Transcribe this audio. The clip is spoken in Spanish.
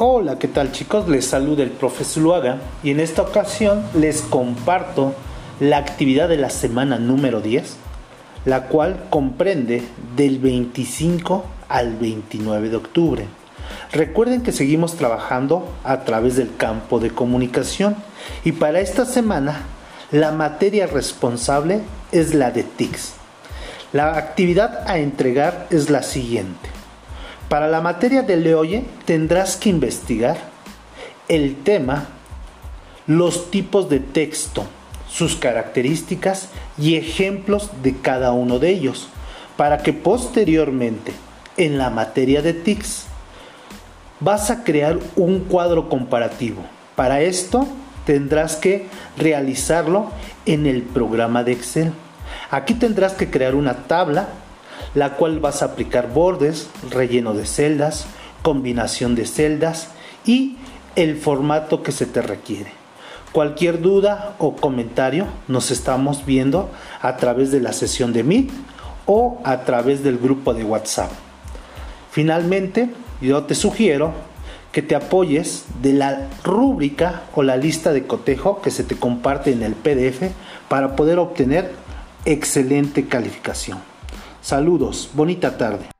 Hola, ¿qué tal chicos? Les saluda el profesor Luaga y en esta ocasión les comparto la actividad de la semana número 10, la cual comprende del 25 al 29 de octubre. Recuerden que seguimos trabajando a través del campo de comunicación y para esta semana la materia responsable es la de TICS. La actividad a entregar es la siguiente. Para la materia de Leoye tendrás que investigar el tema, los tipos de texto, sus características y ejemplos de cada uno de ellos, para que posteriormente en la materia de TICS vas a crear un cuadro comparativo. Para esto tendrás que realizarlo en el programa de Excel. Aquí tendrás que crear una tabla la cual vas a aplicar bordes, relleno de celdas, combinación de celdas y el formato que se te requiere. Cualquier duda o comentario nos estamos viendo a través de la sesión de Meet o a través del grupo de WhatsApp. Finalmente, yo te sugiero que te apoyes de la rúbrica o la lista de cotejo que se te comparte en el PDF para poder obtener excelente calificación. Saludos, bonita tarde.